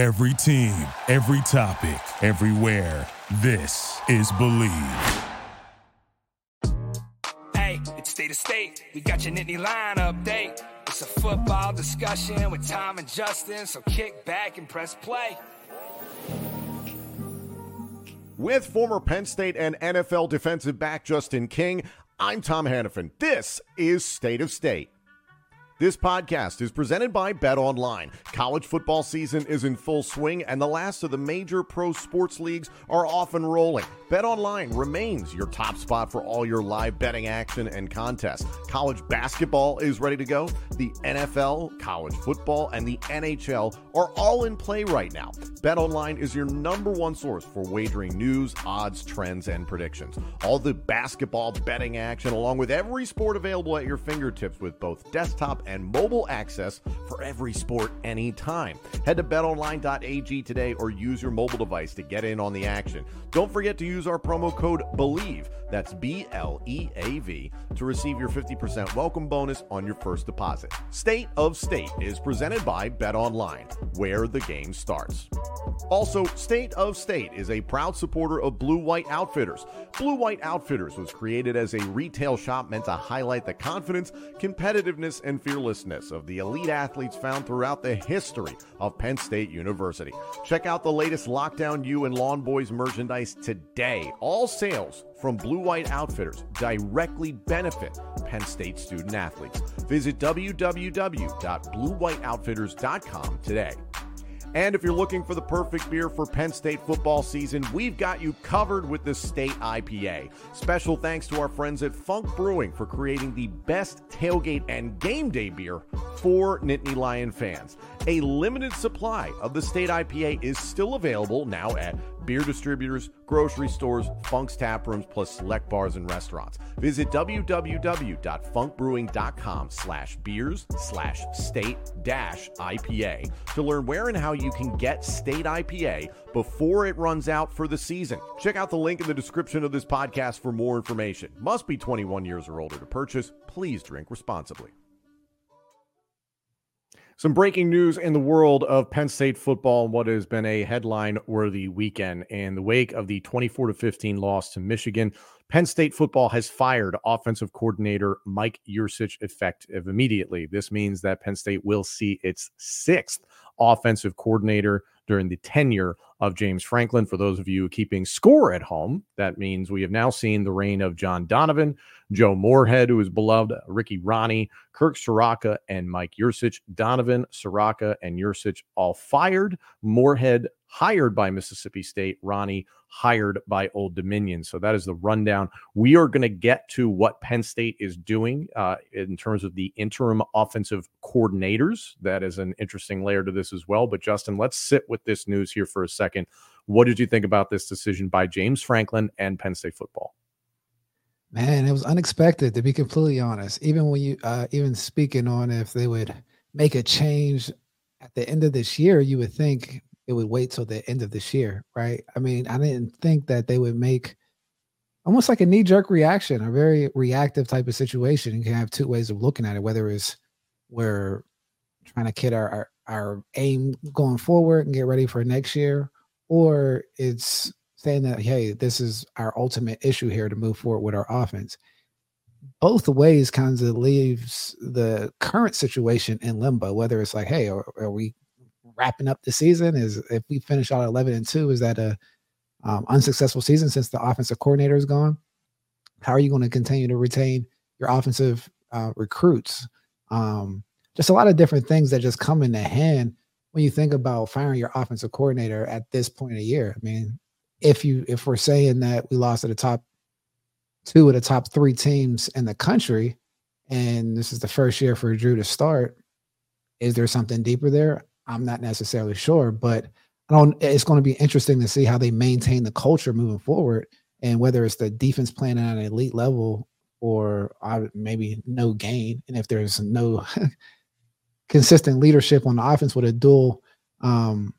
Every team, every topic, everywhere. This is Bleav. Hey, it's state of state. We got your Nittany Lion update. It's a football discussion with Tom and Justin, so kick back and press play. With former Penn State and NFL defensive back Justin King, I'm Tom Hannafin. This is State of State. This podcast is presented by Bet Online. College football season is in full swing, and the last of the major pro sports leagues are off and rolling. Bet Online remains your top spot for all your live betting action and contests. College basketball is ready to go. The NFL, college football, and the NHL are all in play right now. Bet Online is your number one source for wagering news, odds, trends, and predictions. All the basketball betting action, along with every sport available at your fingertips with both desktop and mobile access for every sport anytime. Head to betonline.ag today or use your mobile device to get in on the action. Don't forget to use our promo code BLEAV, that's B L E A V, to receive your 50% welcome bonus on your first deposit. State of State is presented by Bet Online, where the game starts. Also, State of State is a proud supporter of Blue White Outfitters. Blue White Outfitters was created as a retail shop meant to highlight the confidence, competitiveness, and fearlessness of the elite athletes found throughout the history of Penn State University. Check out the latest Lockdown U and Lawn Boys merchandise today. All sales from Blue White Outfitters directly benefit Penn State student athletes. Visit www.bluewhiteoutfitters.com today. And if you're looking for the perfect beer for Penn State football season, we've got you covered with the State IPA. Special thanks to our friends at Funk Brewing for creating the best tailgate and game day beer for Nittany Lion fans. A limited supply of the State IPA is still available now at beer distributors, grocery stores, Funk's tap rooms, plus select bars and restaurants. Visit www.funkbrewing.com slash beers slash state dash IPA to learn where and how you can get State IPA before it runs out for the season. Check out the link in the description of this podcast for more information. Must be 21 years or older to purchase. Please drink responsibly. Some breaking news in the world of Penn State football and what has been a headline worthy weekend. In the wake of the 24 to 15 loss to Michigan, Penn State football has fired offensive coordinator Mike Yurcich effective immediately. This means that Penn State will see its sixth offensive coordinator during the tenure of James Franklin. For those of you keeping score at home, that means we have now seen the reign of John Donovan, Joe Moorhead, who is beloved, Ricky Rahne, Kirk Ciarrocca, and Mike Yurcich. Donovan, Ciarrocca, and Yurcich all fired. Moorhead hired by Mississippi State. Rahne hired by Old Dominion. So that is the rundown. We are going to get to what Penn State is doing uh, in terms of the interim offensive coordinators. That is an interesting layer to this as well. But Justin, let's sit with this news here for a second. What did you think about this decision by James Franklin and Penn State football? Man, it was unexpected to be completely honest. Even when you, uh, even speaking on if they would make a change at the end of this year, you would think it would wait till the end of this year, right? I mean, I didn't think that they would make almost like a knee jerk reaction, a very reactive type of situation. You can have two ways of looking at it, whether it's we're trying to kid our, our, our aim going forward and get ready for next year, or it's saying that, hey, this is our ultimate issue here to move forward with our offense. Both ways kind of leaves the current situation in limbo, whether it's like, hey, are, are we wrapping up the season? Is if we finish out 11 and 2, is that a um, unsuccessful season since the offensive coordinator is gone? How are you going to continue to retain your offensive uh, recruits? Um, just a lot of different things that just come into hand when you think about firing your offensive coordinator at this point of year. I mean, if you if we're saying that we lost to the top two of the top three teams in the country, and this is the first year for Drew to start, is there something deeper there? I'm not necessarily sure, but I don't. It's going to be interesting to see how they maintain the culture moving forward, and whether it's the defense playing at an elite level or uh, maybe no gain, and if there's no consistent leadership on the offense with a dual um,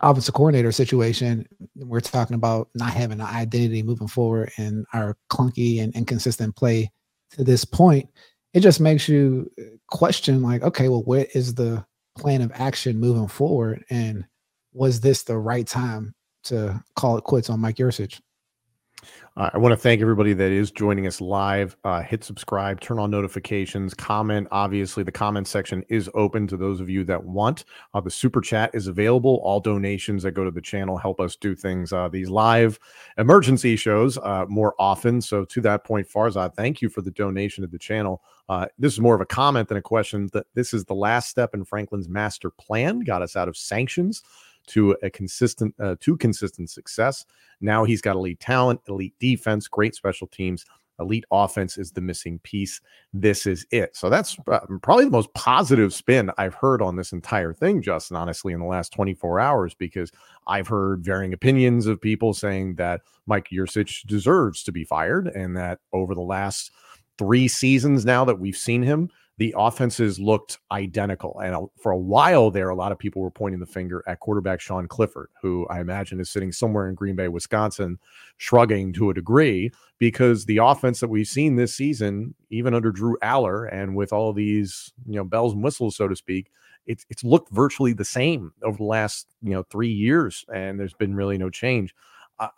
offensive coordinator situation, we're talking about not having an identity moving forward and our clunky and inconsistent play to this point. It just makes you question, like, okay, well, where is the plan of action moving forward? And was this the right time to call it quits on Mike Yurcich? Uh, I want to thank everybody that is joining us live. Uh, hit subscribe, turn on notifications, comment. Obviously, the comment section is open to those of you that want. Uh, the super chat is available. All donations that go to the channel help us do things, uh, these live emergency shows uh, more often. So, to that point, Farzad, thank you for the donation to the channel. Uh, this is more of a comment than a question. That this is the last step in Franklin's master plan, got us out of sanctions to a consistent uh, to consistent success. Now he's got elite talent, elite defense, great special teams. Elite offense is the missing piece. This is it. So that's uh, probably the most positive spin I've heard on this entire thing, Justin, honestly, in the last 24 hours, because I've heard varying opinions of people saying that Mike Yurcich deserves to be fired and that over the last three seasons now that we've seen him, the offenses looked identical. And for a while there, a lot of people were pointing the finger at quarterback Sean Clifford, who I imagine is sitting somewhere in Green Bay, Wisconsin, shrugging to a degree because the offense that we've seen this season, even under Drew Allar and with all these, you know, bells and whistles, so to speak, it's it's looked virtually the same over the last, you know, three years. And there's been really no change.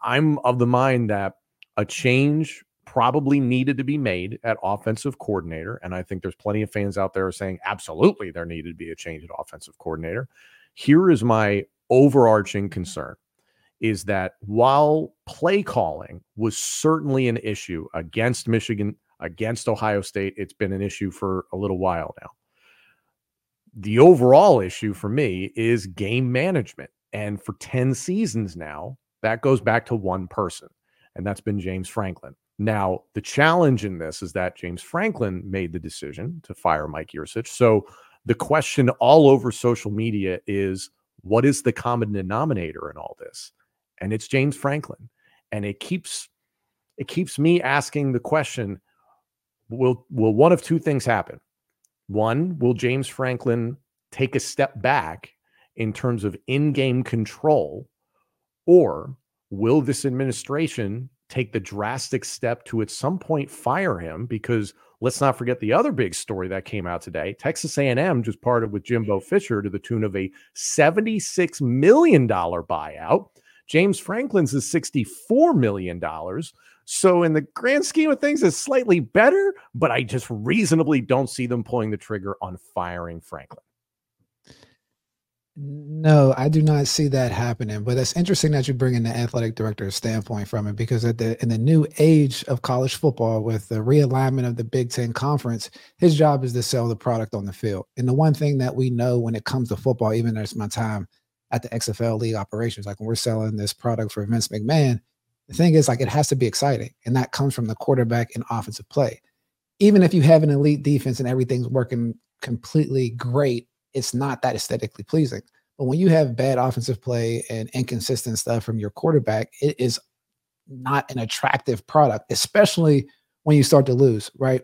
I'm of the mind that a change probably needed to be made at offensive coordinator. And I think there's plenty of fans out there saying absolutely there needed to be a change at offensive coordinator. Here is my overarching concern is that while play calling was certainly an issue against Michigan, against Ohio State, it's been an issue for a little while now. The overall issue for me is game management. And for 10 seasons now, that goes back to one person, and that's been James Franklin. Now, the challenge in this is that James Franklin made the decision to fire Mike Yurcich. So the question all over social media is what is the common denominator in all this? And it's James Franklin. And it keeps it keeps me asking the question will will one of two things happen? One, will James Franklin take a step back in terms of in-game control or will this administration take the drastic step to at some point fire him because let's not forget the other big story that came out today. Texas a&m just parted with jimbo fisher to the tune of a $76 million buyout. James franklin's is $64 million so in the grand scheme of things it's slightly better but i just reasonably don't see them pulling the trigger on firing franklin no, I do not see that happening. But it's interesting that you bring in the athletic director's standpoint from it because at the in the new age of college football, with the realignment of the Big Ten conference, his job is to sell the product on the field. And the one thing that we know when it comes to football, even as my time at the XFL league operations, like when we're selling this product for Vince McMahon, the thing is like it has to be exciting, and that comes from the quarterback and offensive play. Even if you have an elite defense and everything's working completely great it's not that aesthetically pleasing. But when you have bad offensive play and inconsistent stuff from your quarterback, it is not an attractive product, especially when you start to lose, right?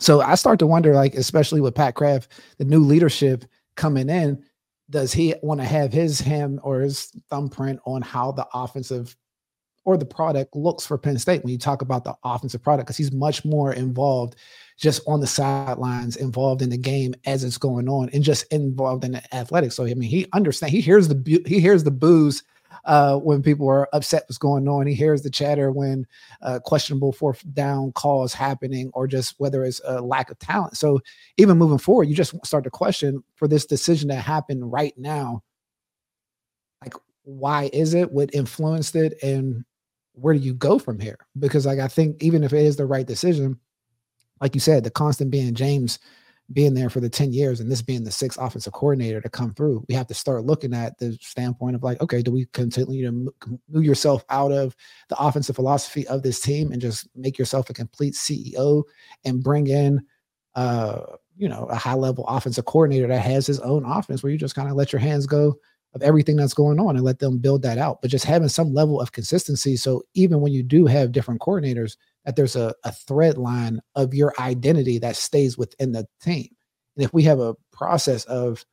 So I start to wonder, like, especially with Pat Kraft, the new leadership coming in, does he want to have his hand or his thumbprint on how the offensive or the product looks for Penn State when you talk about the offensive product? Because he's much more involved just on the sidelines, involved in the game as it's going on, and just involved in the athletics. So I mean, he understands. He hears the he hears the boos uh, when people are upset what's going on. He hears the chatter when uh, questionable fourth down calls happening, or just whether it's a lack of talent. So even moving forward, you just start to question for this decision to happen right now. Like, why is it? What influenced it, and where do you go from here? Because like I think even if it is the right decision, like you said, the constant being James being there for the 10 years and this being the sixth offensive coordinator to come through, we have to start looking at the standpoint of like, okay, do we continue to move yourself out of the offensive philosophy of this team and just make yourself a complete CEO and bring in, uh, you know, a high level offensive coordinator that has his own offense where you just kind of let your hands go of everything that's going on and let them build that out. But just having some level of consistency. So even when you do have different coordinators, that there's a, a thread line of your identity that stays within the team. And if we have a process of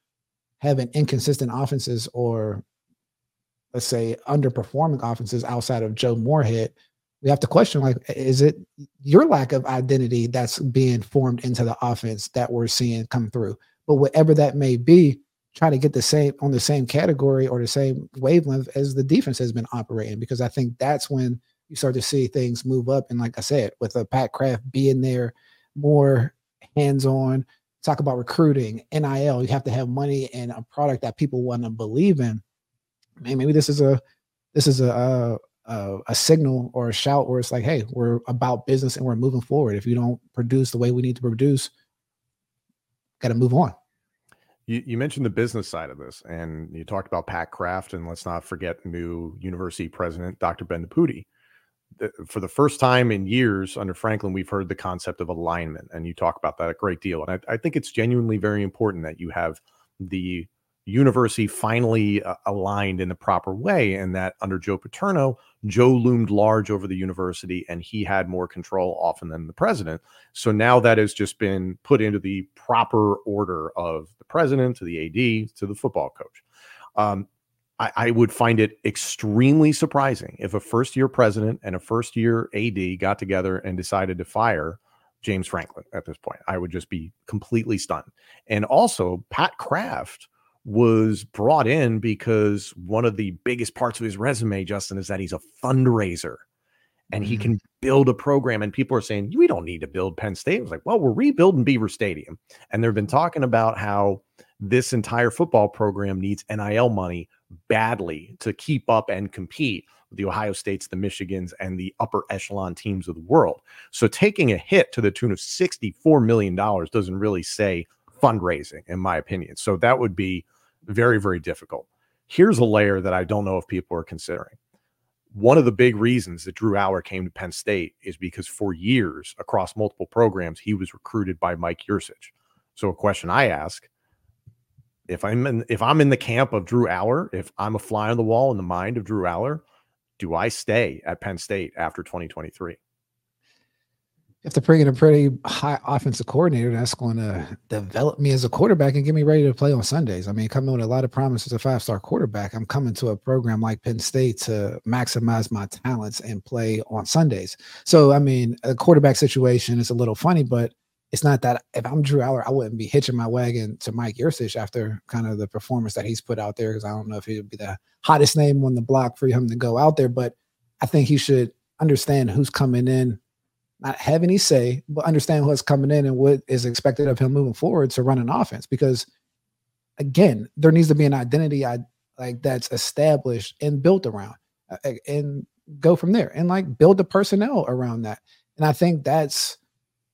having inconsistent offenses or let's say underperforming offenses outside of Joe Moorhead, we have to question like, is it your lack of identity that's being formed into the offense that we're seeing come through? But whatever that may be, try to get the same on the same category or the same wavelength as the defense has been operating because I think that's when you start to see things move up. And like I said, with a Pat Kraft being there, more hands on, talk about recruiting, NIL, you have to have money and a product that people want to believe in. Man, maybe this is a this is a, a a signal or a shout where it's like, hey, we're about business and we're moving forward. If you don't produce the way we need to produce, got to move on. You, you, mentioned the business side of this, and you talked about Pat Kraft, and let's not forget new university president Dr. Bendapudi. For the first time in years under Franklin, we've heard the concept of alignment, and you talk about that a great deal. And I, I think it's genuinely very important that you have the university finally uh, aligned in the proper way, and that under Joe Paterno, Joe loomed large over the university and he had more control often than the president. So now that has just been put into the proper order of the president to the AD to the football coach. Um, I, I would find it extremely surprising if a first year president and a first year AD got together and decided to fire James Franklin at this point. I would just be completely stunned. And also, Pat Kraft was brought in because one of the biggest parts of his resume, Justin, is that he's a fundraiser and he mm-hmm. can build a program. And people are saying, we don't need to build Penn State. I was like, well, we're rebuilding Beaver Stadium. And they've been talking about how this entire football program needs NIL money badly to keep up and compete with the Ohio States, the Michigans, and the upper echelon teams of the world. So taking a hit to the tune of $64 million doesn't really say fundraising, in my opinion. So that would be very, very difficult. Here's a layer that I don't know if people are considering. One of the big reasons that Drew Allar came to Penn State is because for years across multiple programs, he was recruited by Mike Yurcich. So a question I ask, if I'm in, if I'm in the camp of Drew Allar, if I'm a fly on the wall in the mind of Drew Allar, do I stay at Penn State after 2023? have to bring in a pretty high offensive coordinator that's going to develop me as a quarterback and get me ready to play on Sundays. I mean, coming with a lot of promises, a five star quarterback. I'm coming to a program like Penn State to maximize my talents and play on Sundays. So, I mean, a quarterback situation is a little funny, but it's not that if I'm Drew Allar, I wouldn't be hitching my wagon to Mike Yurcich after kind of the performance that he's put out there because I don't know if he would be the hottest name on the block for him to go out there, but I think he should understand who's coming in not have any say, but understand what's coming in and what is expected of him moving forward to run an offense. Because again, there needs to be an identity I, like that's established and built around, uh, and go from there, and like build the personnel around that. And I think that's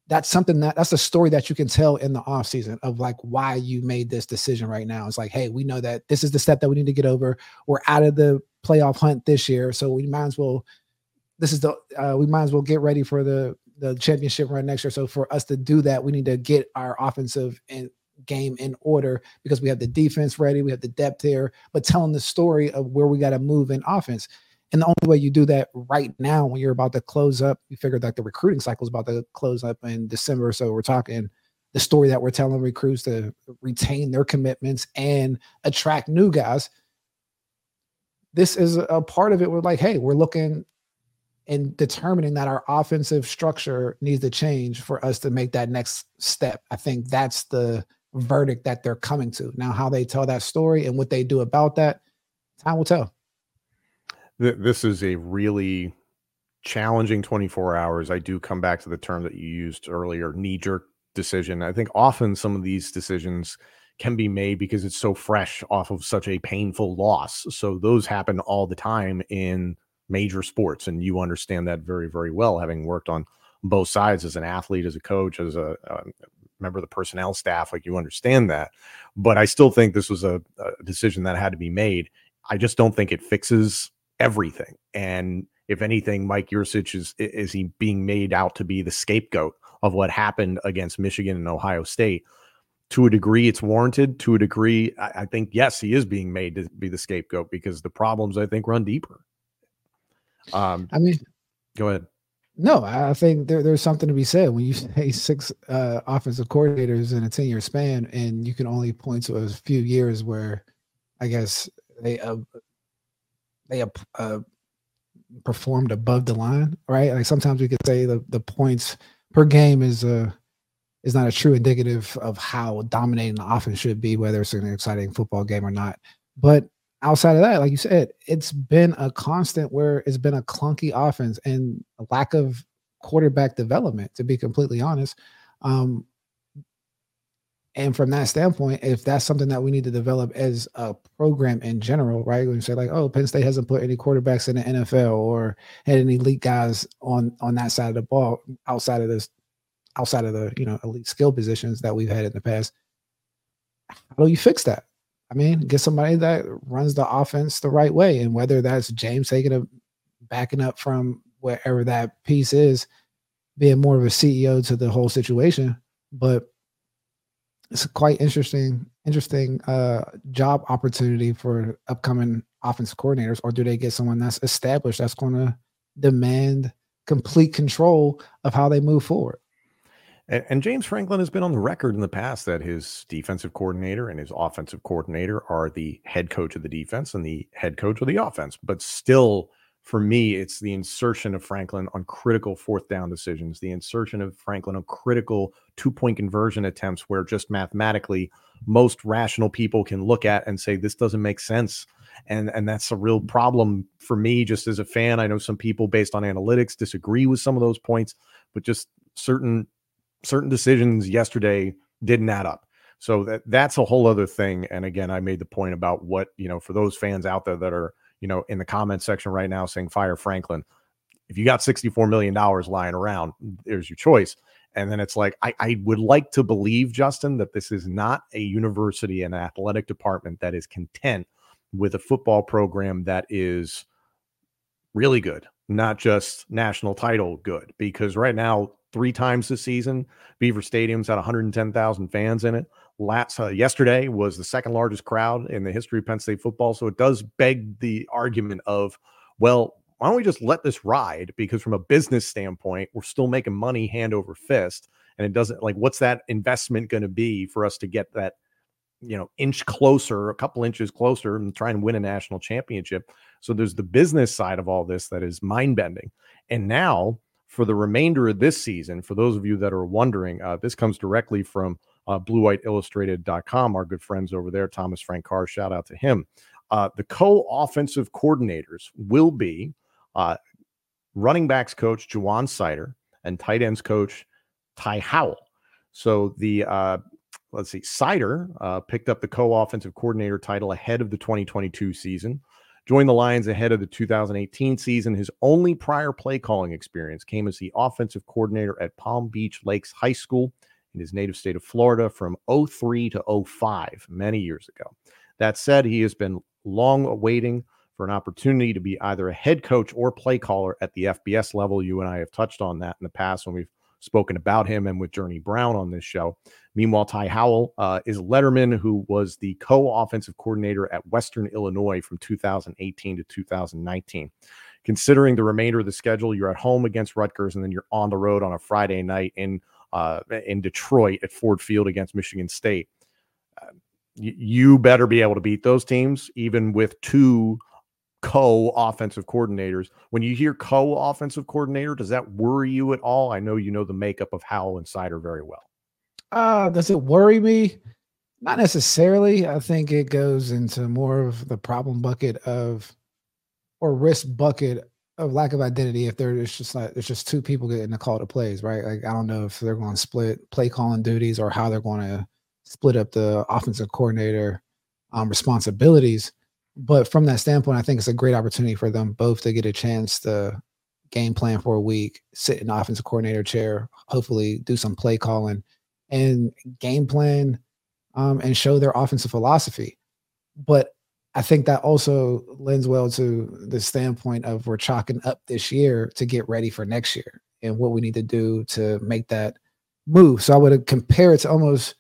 that's something that that's a story that you can tell in the off season of like why you made this decision right now. It's like, hey, we know that this is the step that we need to get over. We're out of the playoff hunt this year, so we might as well this is the uh, we might as well get ready for the the championship run next year. So for us to do that, we need to get our offensive and game in order because we have the defense ready, we have the depth here, but telling the story of where we got to move in offense. And the only way you do that right now, when you're about to close up, you figured that the recruiting cycle is about to close up in December. So we're talking the story that we're telling recruits to retain their commitments and attract new guys. This is a part of it. We're like, hey, we're looking and determining that our offensive structure needs to change for us to make that next step. I think that's the verdict that they're coming to. Now, how they tell that story and what they do about that, time will tell. This is a really challenging 24 hours. I do come back to the term that you used earlier knee jerk decision. I think often some of these decisions can be made because it's so fresh off of such a painful loss. So those happen all the time in major sports, and you understand that very, very well, having worked on both sides as an athlete, as a coach, as a, a member of the personnel staff. Like you understand that, but I still think this was a, a decision that had to be made. I just don't think it fixes everything. And if anything, Mike Yurcich is is he being made out to be the scapegoat of what happened against Michigan and Ohio State? To a degree, it's warranted. To a degree, I, I think yes, he is being made to be the scapegoat because the problems I think run deeper. Um, I mean, go ahead. No, I think there, there's something to be said when you say six uh, offensive coordinators in a 10 year span, and you can only point to a few years where I guess they uh, they uh, performed above the line, right? Like sometimes we could say the, the points per game is uh is not a true indicative of how dominating the offense should be, whether it's an exciting football game or not. But outside of that, like you said, it's been a constant where it's been a clunky offense and a lack of quarterback development, to be completely honest. Um, and from that standpoint, if that's something that we need to develop as a program in general, right? When you say like, oh, Penn State hasn't put any quarterbacks in the NFL or had any elite guys on on that side of the ball outside of this, outside of the you know elite skill positions that we've had in the past. How do you fix that? I mean, get somebody that runs the offense the right way, and whether that's James taking a backing up from wherever that piece is, being more of a CEO to the whole situation, but it's a quite interesting interesting uh job opportunity for upcoming offensive coordinators or do they get someone that's established that's going to demand complete control of how they move forward? And, and, James Franklin has been on the record in the past that his defensive coordinator and his offensive coordinator are the head coach of the defense and the head coach of the offense but still for me, it's the insertion of Franklin on critical fourth down decisions, the insertion of Franklin on critical two point conversion attempts where just mathematically most rational people can look at and say, this doesn't make sense. And, and that's a real problem for me just as a fan. I know some people based on analytics disagree with some of those points, but just certain certain decisions yesterday didn't add up. So that that's a whole other thing. And again, I made the point about what, you know, for those fans out there that are you know, in the comment section right now saying fire Franklin. If you got $64 million lying around, there's your choice. And then it's like, I, I would like to believe, Justin, that this is not a university and athletic department that is content with a football program that is really good, not just national title good. Because right now, three times this season, Beaver Stadium's had 110,000 fans in it last uh, yesterday was the second largest crowd in the history of Penn State football. So it does beg the argument of, well, why don't we just let this ride? Because from a business standpoint, we're still making money hand over fist. And it doesn't like what's that investment going to be for us to get that, you know, inch closer, a couple inches closer and try and win a national championship. So there's the business side of all this that is mind bending. And now for the remainder of this season, for those of you that are wondering, uh, this comes directly from uh, bluewhiteillustrated.com, our good friends over there, Thomas Frank Carr, shout out to him. Uh, the co offensive coordinators will be uh, running backs coach Ja'Juan Seider and tight ends coach Ty Howle. So the uh, let's see, Seider uh, picked up the co-offensive coordinator title ahead of the 2022 season. Joined the Lions ahead of the 2018 season. His only prior play calling experience came as the offensive coordinator at Palm Beach Lakes High School in his native state of Florida from 03 to 05, many years ago. That said, he has been long awaiting for an opportunity to be either a head coach or play caller at the FBS level. You and I have touched on that in the past when we've spoken about him and with Journey Brown on this show. Meanwhile, Ty Howle uh, is Letterman, who was the co offensive coordinator at Western Illinois from 2018 to 2019. Considering the remainder of the schedule, you're at home against Rutgers and then you're on the road on a Friday night in uh, in Detroit at Ford Field against Michigan State. Uh, you better be able to beat those teams, even with two co offensive coordinators. When you hear co offensive coordinator, does that worry you at all? I know you know the makeup of Howle and Seider very well. Uh, does it worry me? Not necessarily. I think it goes into more of the problem bucket of or risk bucket of lack of identity if there's just like it's just two people getting the call to plays, right? Like I don't know if they're going to split play calling duties or how they're going to split up the offensive coordinator um, responsibilities. But from that standpoint, I think it's a great opportunity for them both to get a chance to game plan for a week, sit in the offensive coordinator chair, hopefully do some play calling and game plan um, and show their offensive philosophy. But I think that also lends well to the standpoint of we're chalking up this year to get ready for next year and what we need to do to make that move. So I would compare it to almost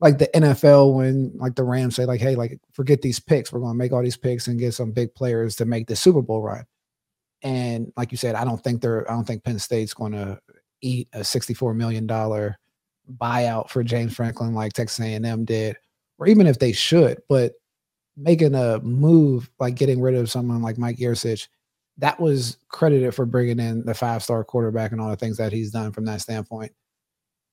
like the NFL when like the Rams say like, hey, like forget these picks. We're going to make all these picks and get some big players to make the Super Bowl run. And like you said, I don't think they're I don't think Penn State's going to eat a $64 million buyout for James Franklin like Texas A&M did, or even if they should, but making a move like getting rid of someone like Mike Yurcich, that was credited for bringing in the five star quarterback and all the things that he's done from that standpoint.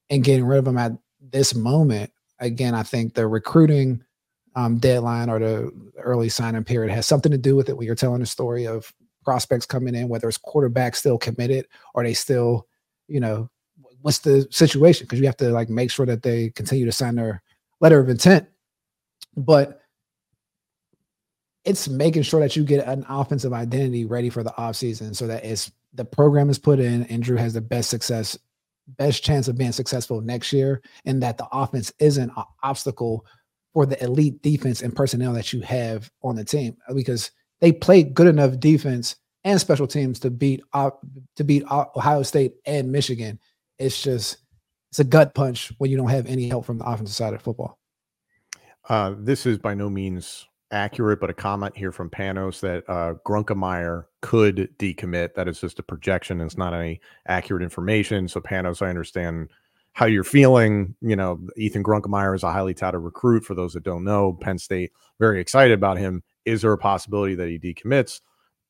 and getting rid of him at this moment, again, I think the recruiting um, deadline or the early signing period has something to do with it when you're telling a story of prospects coming in, whether it's quarterback still committed or they still, you know, what's the situation? Because you have to like make sure that they continue to sign their letter of intent. But it's making sure that you get an offensive identity ready for the offseason so that it's the program is put in and Drew has the best success, best chance of being successful next year, and that the offense isn't an obstacle for the elite defense and personnel that you have on the team because they played good enough defense and special teams to beat to beat Ohio State and Michigan. It's just it's a gut punch when you don't have any help from the offensive side of football. Uh, this is by no means accurate, but a comment here from Panos that uh, Grunkemeyer could decommit. That is just a projection. It's not any accurate information. So Panos, I understand how you're feeling. You know, Ethan Grunkemeyer is a highly touted recruit. For those that don't know, Penn State very excited about him. Is there a possibility that he decommits?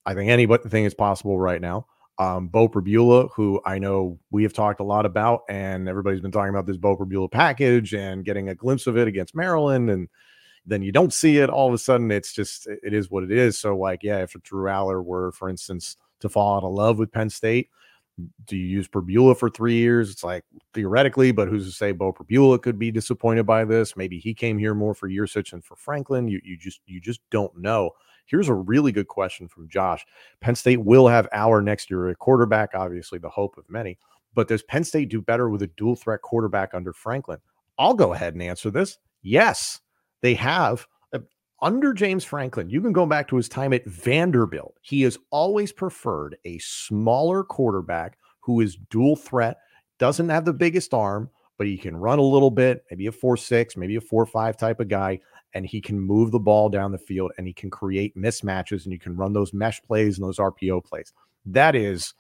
I think anything is possible right now. Um, Beau Pribula, who I know we have talked a lot about, and everybody's been talking about this Beau Pribula package and getting a glimpse of it against Maryland, and then you don't see it. All of a sudden, it's just it is what it is. So, like, yeah, if Drew Allar were, for instance, to fall out of love with Penn State, do you use Pribula for three years? It's like theoretically, but who's to say Beau Pribula could be disappointed by this? Maybe he came here more for Yurcich and for Franklin. You you just you just don't know. Here's a really good question from Josh. Penn State will have our next year a quarterback, obviously the hope of many. But does Penn State do better with a dual threat quarterback under Franklin? I'll go ahead and answer this. Yes, they have uh, under James Franklin, you can go back to his time at Vanderbilt. He has always preferred a smaller quarterback who is dual threat, doesn't have the biggest arm, but he can run a little bit, maybe a 4 6, maybe a 4 5 type of guy, and he can move the ball down the field and he can create mismatches and you can run those mesh plays and those RPO plays. That is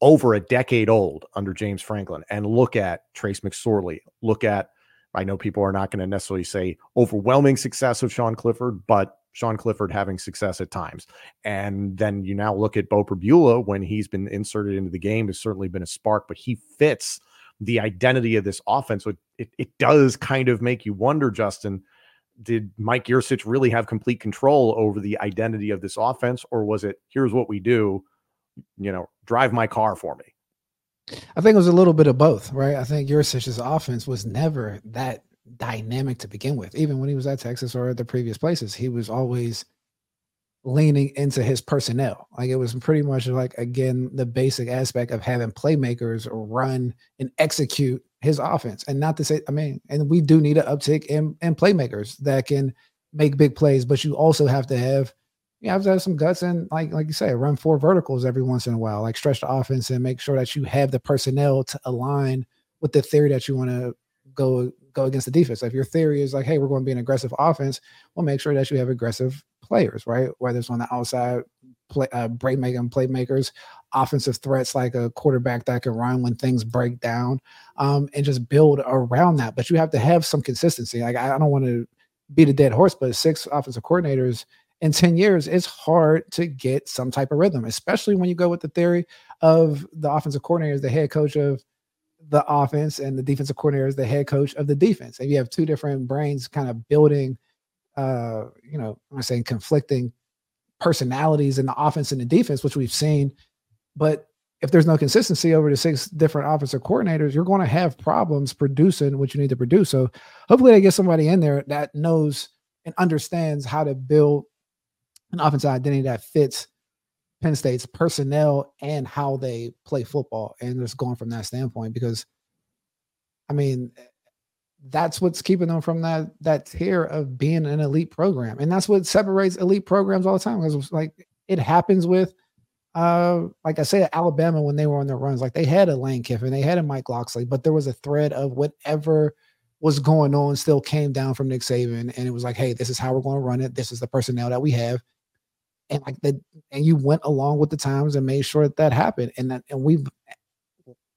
over a decade old under James Franklin. And look at Trace McSorley, look at I know people are not going to necessarily say overwhelming success of Sean Clifford, but Sean Clifford having success at times. And then you now look at Beau Pribula when he's been inserted into the game has certainly been a spark, but he fits the identity of this offense. So it, it does kind of make you wonder, Justin, did Mike Yurcich really have complete control over the identity of this offense? Or was it, here's what we do, you know, drive my car for me? I think it was a little bit of both, right? I think Yurcich's offense was never that dynamic to begin with. Even when he was at Texas or at the previous places, he was always leaning into his personnel. Like it was pretty much like again the basic aspect of having playmakers run and execute his offense. And not to say, I mean, and we do need an uptick in, in playmakers that can make big plays, but you also have to have you have to have some guts and like like you say, run four verticals every once in a while, like stretch the offense and make sure that you have the personnel to align with the theory that you want to go go against the defense. if your theory is like, hey, we're going to be an aggressive offense, well, make sure that you have aggressive players, right? Whether it's on the outside, play uh, break making playmakers, offensive threats like a quarterback that can run when things break down, um, and just build around that. But you have to have some consistency. Like I, I don't want to beat a dead horse, but six offensive coordinators in 10 years, it's hard to get some type of rhythm, especially when you go with the theory of the offensive coordinator as the head coach of the offense and the defensive coordinator as the head coach of the defense. And you have two different brains kind of building, uh, you know, I'm saying conflicting personalities in the offense and the defense, which we've seen. But if there's no consistency over the six different offensive coordinators, you're going to have problems producing what you need to produce. So hopefully they get somebody in there that knows and understands how to build an offensive identity that fits Penn State's personnel and how they play football. And just going from that standpoint, because I mean, that's what's keeping them from that that tier of being an elite program. And that's what separates elite programs all the time. Because like it happens with uh like I said, Alabama when they were on their runs, like they had a Lane Kiffin, they had a Mike Locksley, but there was a thread of whatever was going on still came down from Nick Saban. And it was like, hey, this is how we're going to run it. This is the personnel that we have and like that and you went along with the times and made sure that that happened and that and we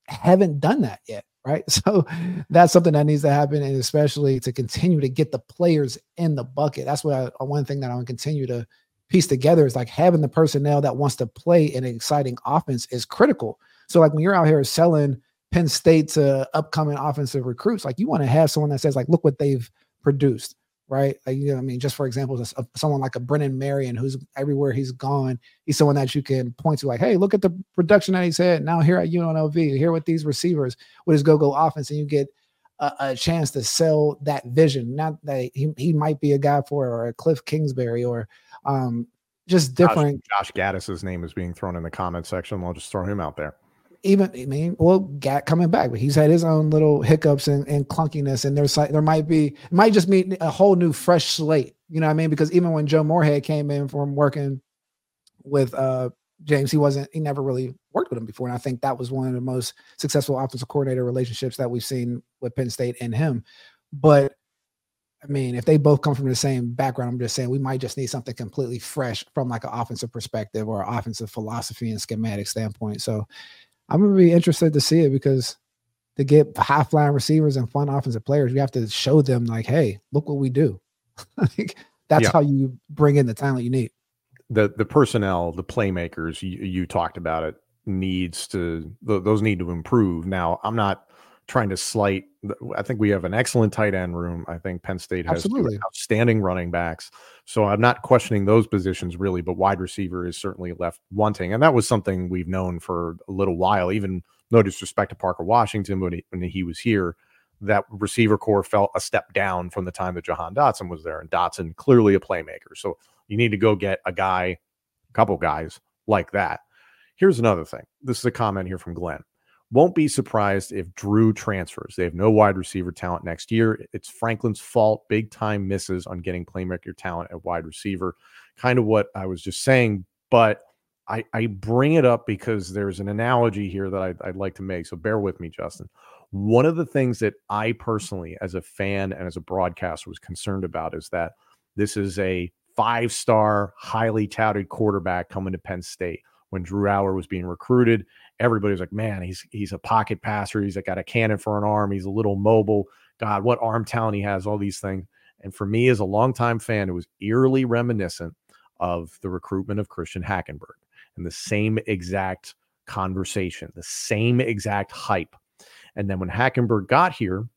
haven't done that yet right? So that's something that needs to happen and especially to continue to get the players in the bucket. That's what I, uh, one thing that i'm going to continue to piece together is like having the personnel that wants to play an exciting offense is critical. So like when you're out here selling Penn state to upcoming offensive recruits, like you want to have someone that says, like, look what they've produced, right? Like, you know, I mean, just for example, just, uh, someone like a Brennan Marion, who's everywhere he's gone, he's someone that you can point to, like, hey, look at the production that he's had now here at UNLV, here with these receivers with his go-go offense, and you get a, a, chance to sell that vision. Not that he, he might be a guy for or a Cliff Kingsbury or um, just different. Josh, Josh Gattis's name is being thrown in the comment section. I'll just throw him out there. Even I mean, well, Gat coming back, but he's had his own little hiccups and, and clunkiness, and there's like there might be it might just mean a whole new fresh slate. You know what I mean? Because even when Joe Moorhead came in from working with uh James, he wasn't he never really worked with him before, and I think that was one of the most successful offensive coordinator relationships that we've seen with Penn State and him. But I mean, if they both come from the same background, I'm just saying we might just need something completely fresh from like an offensive perspective or offensive philosophy and schematic standpoint. So I'm gonna be interested to see it because to get high flying receivers and fun offensive players, you have to show them like, hey, look what we do. that's yeah. how you bring in the talent you need. The the personnel, the playmakers, you, you talked about it, needs to those need to improve. Now, I'm not trying to slight. I think we have an excellent tight end room. I think Penn State has outstanding running backs. So I'm not questioning those positions really, but wide receiver is certainly left wanting. And that was something we've known for a little while, even no disrespect to Parker Washington when he, when he was here. That receiver core felt a step down from the time that Jahan Dotson was there. And Dotson clearly a playmaker. So you need to go get a guy, a couple guys like that. Here's another thing. This is a comment here from Glenn. Won't be surprised if Drew transfers. They have no wide receiver talent next year. It's Franklin's fault. Big time misses on getting playmaker talent at wide receiver. Kind of what I was just saying, but I, I bring it up because there's an analogy here that I'd, I'd like to make. So bear with me, Justin. One of the things that I personally, as a fan and as a broadcaster, was concerned about is that this is a five star, highly touted quarterback coming to Penn State when Drew Allar was being recruited. Everybody was like, man, he's he's a pocket passer. He's got a cannon for an arm. He's a little mobile. God, what arm talent he has, all these things. And for me, as a longtime fan, it was eerily reminiscent of the recruitment of Christian Hackenberg and the same exact conversation, the same exact hype. And then when Hackenberg got here,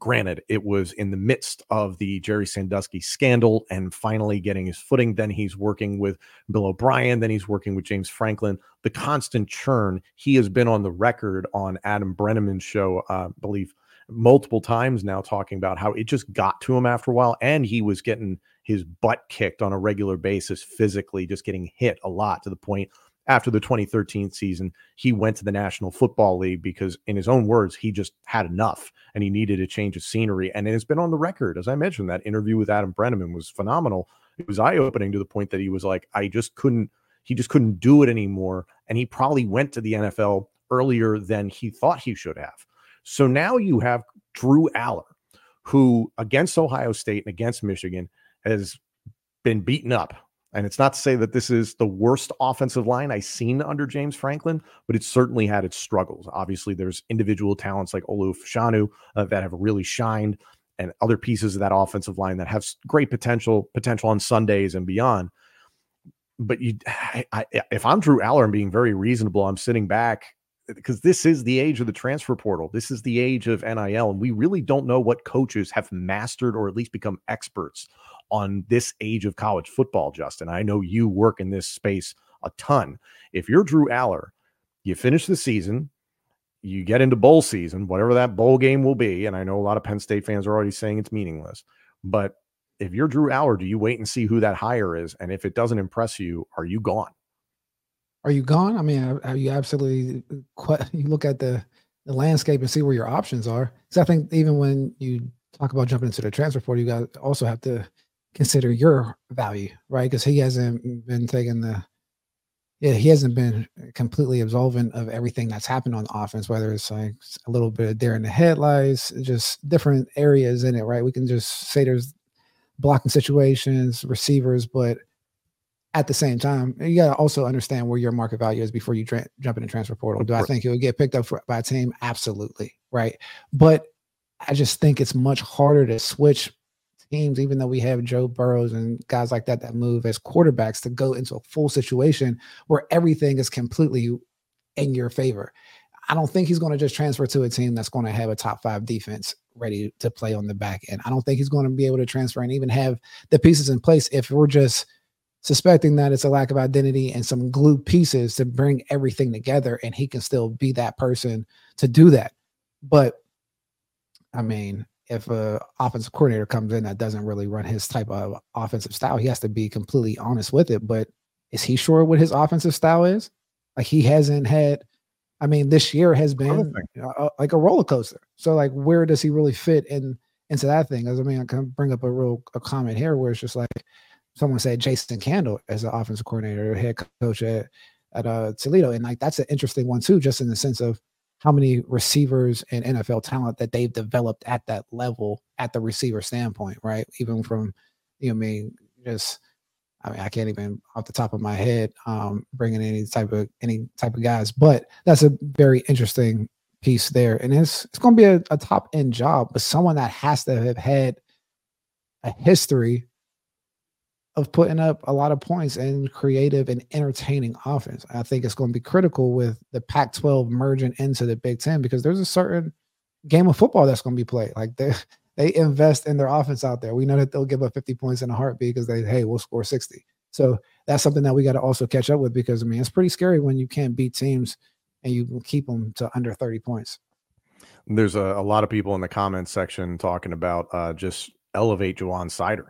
Granted, it was in the midst of the Jerry Sandusky scandal and finally getting his footing. Then he's working with Bill O'Brien. Then he's working with James Franklin. The constant churn. He has been on the record on Adam Breneman's show, uh, I believe, multiple times now, talking about how it just got to him after a while. And he was getting his butt kicked on a regular basis physically, just getting hit a lot to the point after the 2013 season, he went to the National Football League because, in his own words, he just had enough and he needed a change of scenery. And it has been on the record, as I mentioned, that interview with Adam Breneman was phenomenal. It was eye opening to the point that he was like, I just couldn't, he just couldn't do it anymore. And he probably went to the NFL earlier than he thought he should have. So now you have Drew Allar, who against Ohio State and against Michigan has been beaten up and it's not to say that this is the worst offensive line I've seen under James Franklin, but it's certainly had its struggles. Obviously, there's individual talents like Olu Fashanu uh, that have really shined, and other pieces of that offensive line that have great potential potential on Sundays and beyond. But you, I, I, if I'm Drew Allar and being very reasonable, I'm sitting back because this is the age of the transfer portal. This is the age of NIL, and we really don't know what coaches have mastered or at least become experts on this age of college football, Justin. I know you work in this space a ton. If you're Drew Allar, you finish the season, you get into bowl season, whatever that bowl game will be. And I know a lot of Penn State fans are already saying it's meaningless. But if you're Drew Allar, do you wait and see who that hire is? And if it doesn't impress you, are you gone? Are you gone? I mean, are you absolutely uh, you look at the the landscape and see where your options are? Because I think even when you talk about jumping into the transfer portal, you got also have to consider your value, right? Because he hasn't been taking the yeah, he hasn't been completely absolvent of everything that's happened on offense, whether it's like a little bit of there in the headlights, just different areas in it, right? We can just say there's blocking situations, receivers, but at the same time, you got to also understand where your market value is before you tra- jump in the transfer portal. Do I think it would get picked up for, by a team? Absolutely, right? But I just think it's much harder to switch teams, even though we have Joe Burrows and guys like that that move as quarterbacks to go into a full situation where everything is completely in your favor. I don't think he's going to just transfer to a team that's going to have a top five defense ready to play on the back end. I don't think he's going to be able to transfer and even have the pieces in place if we're just suspecting that it's a lack of identity and some glue pieces to bring everything together and he can still be that person to do that. But I mean, if a offensive coordinator comes in that doesn't really run his type of offensive style, he has to be completely honest with it. But is he sure what his offensive style is? Like he hasn't had I mean, this year has been uh, like a roller coaster. So, like, where does he really fit in into that thing? As I mean, I can bring up a real a comment here where it's just like someone said Jason Candle as an offensive coordinator, head coach at at uh, Toledo, and like that's an interesting one too, just in the sense of how many receivers and NFL talent that they've developed at that level at the receiver standpoint, right? Even from you know, I mean, just I mean, I can't even off the top of my head um, bringing any type of any type of guys, but that's a very interesting piece there, and it's it's going to be a, a top end job, but someone that has to have had a history of putting up a lot of points and creative and entertaining offense. I think it's going to be critical with the Pac-12 merging into the Big Ten because there's a certain game of football that's going to be played. Like they they invest in their offense out there. We know that they'll give up 50 points in a heartbeat because they, hey, we'll score 60. So that's something that we got to also catch up with because I mean, it's pretty scary when you can't beat teams and you will keep them to under 30 points. There's a, a lot of people in the comments section talking about uh, just elevate Ja'Juan Seider.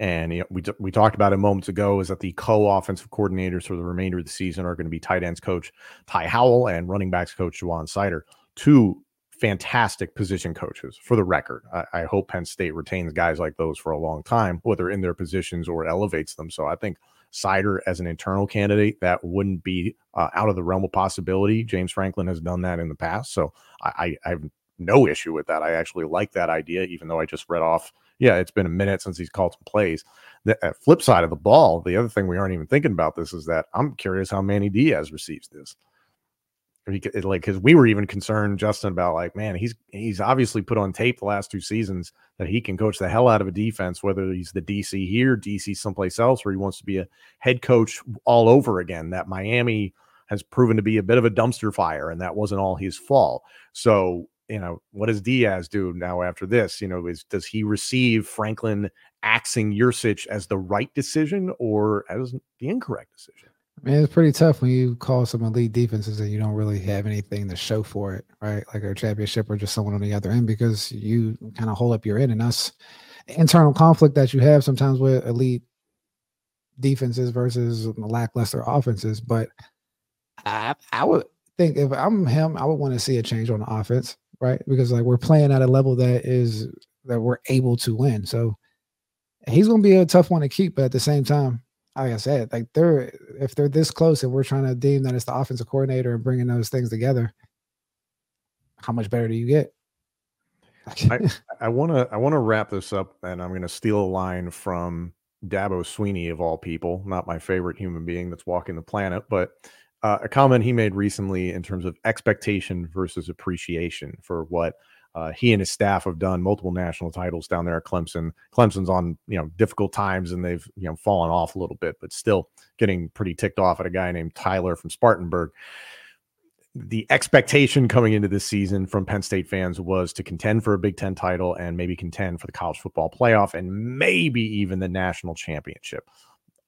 And you know, we, we talked about it moments ago is that the co-offensive coordinators for the remainder of the season are going to be tight ends coach Ty Howle and running backs coach Ja'Juan Seider, two fantastic position coaches for the record. I, I, hope Penn State retains guys like those for a long time, whether in their positions or elevates them. So I think Seider as an internal candidate, that wouldn't be uh, out of the realm of possibility. James Franklin has done that in the past. So I, I, I have no issue with that. I actually like that idea, even though I just read off, yeah, it's been a minute since he's called some plays. The uh, flip side of the ball, the other thing we aren't even thinking about this is that I'm curious how Manny Diaz receives this he like because we were even concerned Justin about like man he's he's obviously put on tape the last two seasons that he can coach the hell out of a defense whether he's the DC here DC someplace else where he wants to be a head coach all over again that Miami has proven to be a bit of a dumpster fire and that wasn't all his fault so you know what does Diaz do now after this you know is does he receive Franklin axing Yurcich as the right decision or as the incorrect decision I mean, it's pretty tough when you call some elite defenses and you don't really have anything to show for it, right? Like a championship or just someone on the other end because you kind of hold up your end. And that's internal conflict that you have sometimes with elite defenses versus lackluster offenses. But I, I would think if I'm him, I would want to see a change on the offense, right? Because like we're playing at a level that is that we're able to win. So he's going to be a tough one to keep, but at the same time, like I said, like they're if they're this close and we're trying to deem that it's the offensive coordinator and bringing those things together, how much better do you get? I want to I want to wrap this up, and I'm going to steal a line from Dabo Swinney of all people, not my favorite human being that's walking the planet, but uh, a comment he made recently in terms of expectation versus appreciation for what uh, he and his staff have done multiple national titles down there at Clemson. Clemson's on you know difficult times and they've you know fallen off a little bit, but still getting pretty ticked off at a guy named Tyler from Spartanburg. The expectation coming into this season from Penn State fans was to contend for a Big Ten title and maybe contend for the college football playoff and maybe even the national championship.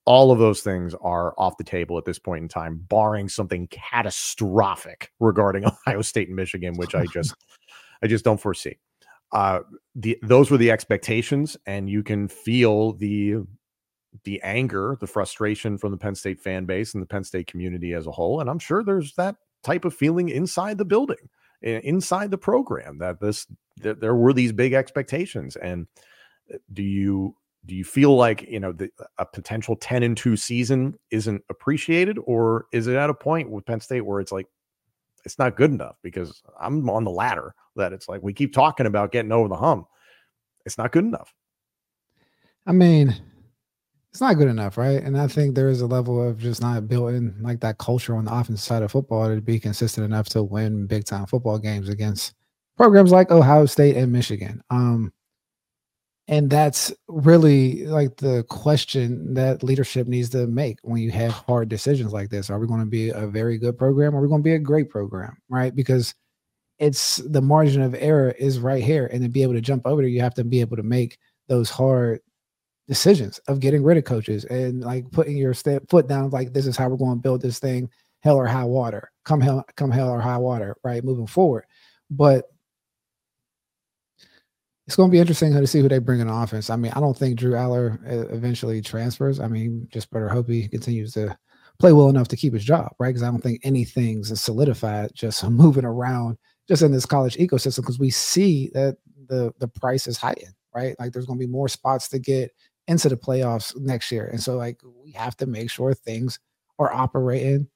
All of those things are off the table at this point in time, barring something catastrophic regarding Ohio State and Michigan, which I just I just don't foresee. Uh, the those were the expectations, and you can feel the the anger, the frustration from the Penn State fan base and the Penn State community as a whole. And I'm sure there's that type of feeling inside the building, inside the program that this that there were these big expectations. And uh, do you do you feel like you know the, a potential 10 and 2 season isn't appreciated or is it at a point with penn state where it's like it's not good enough because I'm on the ladder that it's like we keep talking about getting over the hump. It's not good enough. I mean, it's not good enough, right? And I think there is a level of just not building like that culture on the offensive side of football to be consistent enough to win big time football games against programs like Ohio State and Michigan. Um, And that's really like the question that leadership needs to make when you have hard decisions like this. Are we going to be a very good program? Or are we going to be a great program? Right. Because it's the margin of error is right here. And to be able to jump over there, you have to be able to make those hard decisions of getting rid of coaches and like putting your step foot down like this is how we're going to build this thing hell or high water come hell come hell or high water right moving forward but it's going to be interesting to see who they bring in offense. I mean, I don't think Drew Allar uh, eventually transfers. I mean, just better hope he continues to play well enough to keep his job, right? Because I don't think anything's solidified just moving around just in this college ecosystem because we see that the the price is heightened, right? Like there's going to be more spots to get into the playoffs next year, and so like we have to make sure things are operating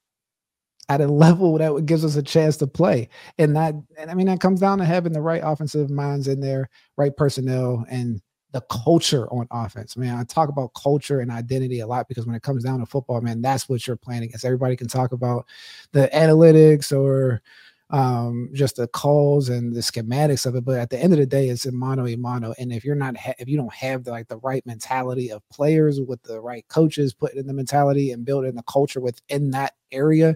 at a level that gives us a chance to play. And that, and I mean, that comes down to having the right offensive minds in there, right personnel, and the culture on offense. Man, I talk about culture and identity a lot because when it comes down to football, man, that's what you're playing against. Everybody can talk about the analytics or um, just the calls and the schematics of it, but at the end of the day, it's a mano a mano. And if you're not, ha- if you don't have the, like the right mentality of players with the right coaches, putting in the mentality and building the culture within that area,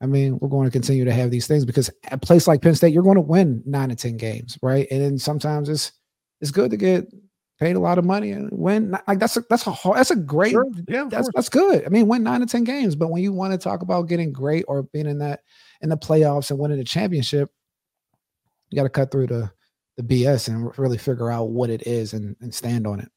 I mean, we're going to continue to have these things because a place like Penn State, you're going to win nine to ten games, right? And then sometimes it's it's good to get paid a lot of money and win. Like that's a that's a that's a great sure. yeah that's that's good. I mean, win nine to ten games, but when you want to talk about getting great or being in that in the playoffs and winning the championship, you got to cut through the the BS and really figure out what it is and, and stand on it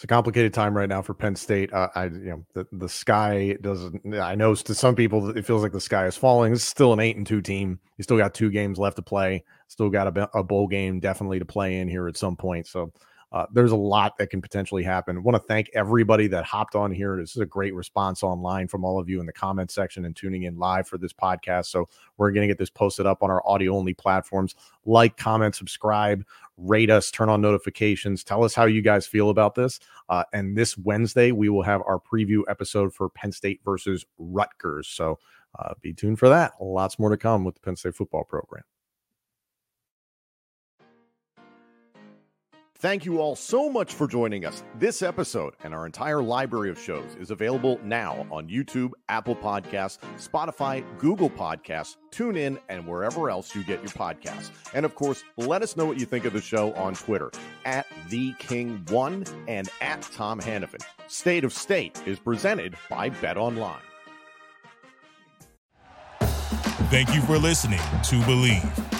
it's a complicated time right now for Penn State. Uh, I, you know, the, the sky doesn't. I know to some people it feels like the sky is falling. It's still an eight and two team. You still got two games left to play. Still got a, a bowl game definitely to play in here at some point. So uh, there's a lot that can potentially happen. I want to thank everybody that hopped on here. This is a great response online from all of you in the comment section and tuning in live for this podcast. So we're going to get this posted up on our audio only platforms. Like, comment, subscribe, rate us, turn on notifications. Tell us how you guys feel about this. Uh, and this Wednesday, we will have our preview episode for Penn State versus Rutgers. So uh, be tuned for that. Lots more to come with the Penn State football program. Thank you all so much for joining us. This episode and our entire library of shows is available now on YouTube, Apple Podcasts, Spotify, Google Podcasts, TuneIn, and wherever else you get your podcasts. And of course, let us know what you think of the show on Twitter at The King One and at Tom Hannafin. State of State is presented by Bet Online. Thank you for listening to Bleav.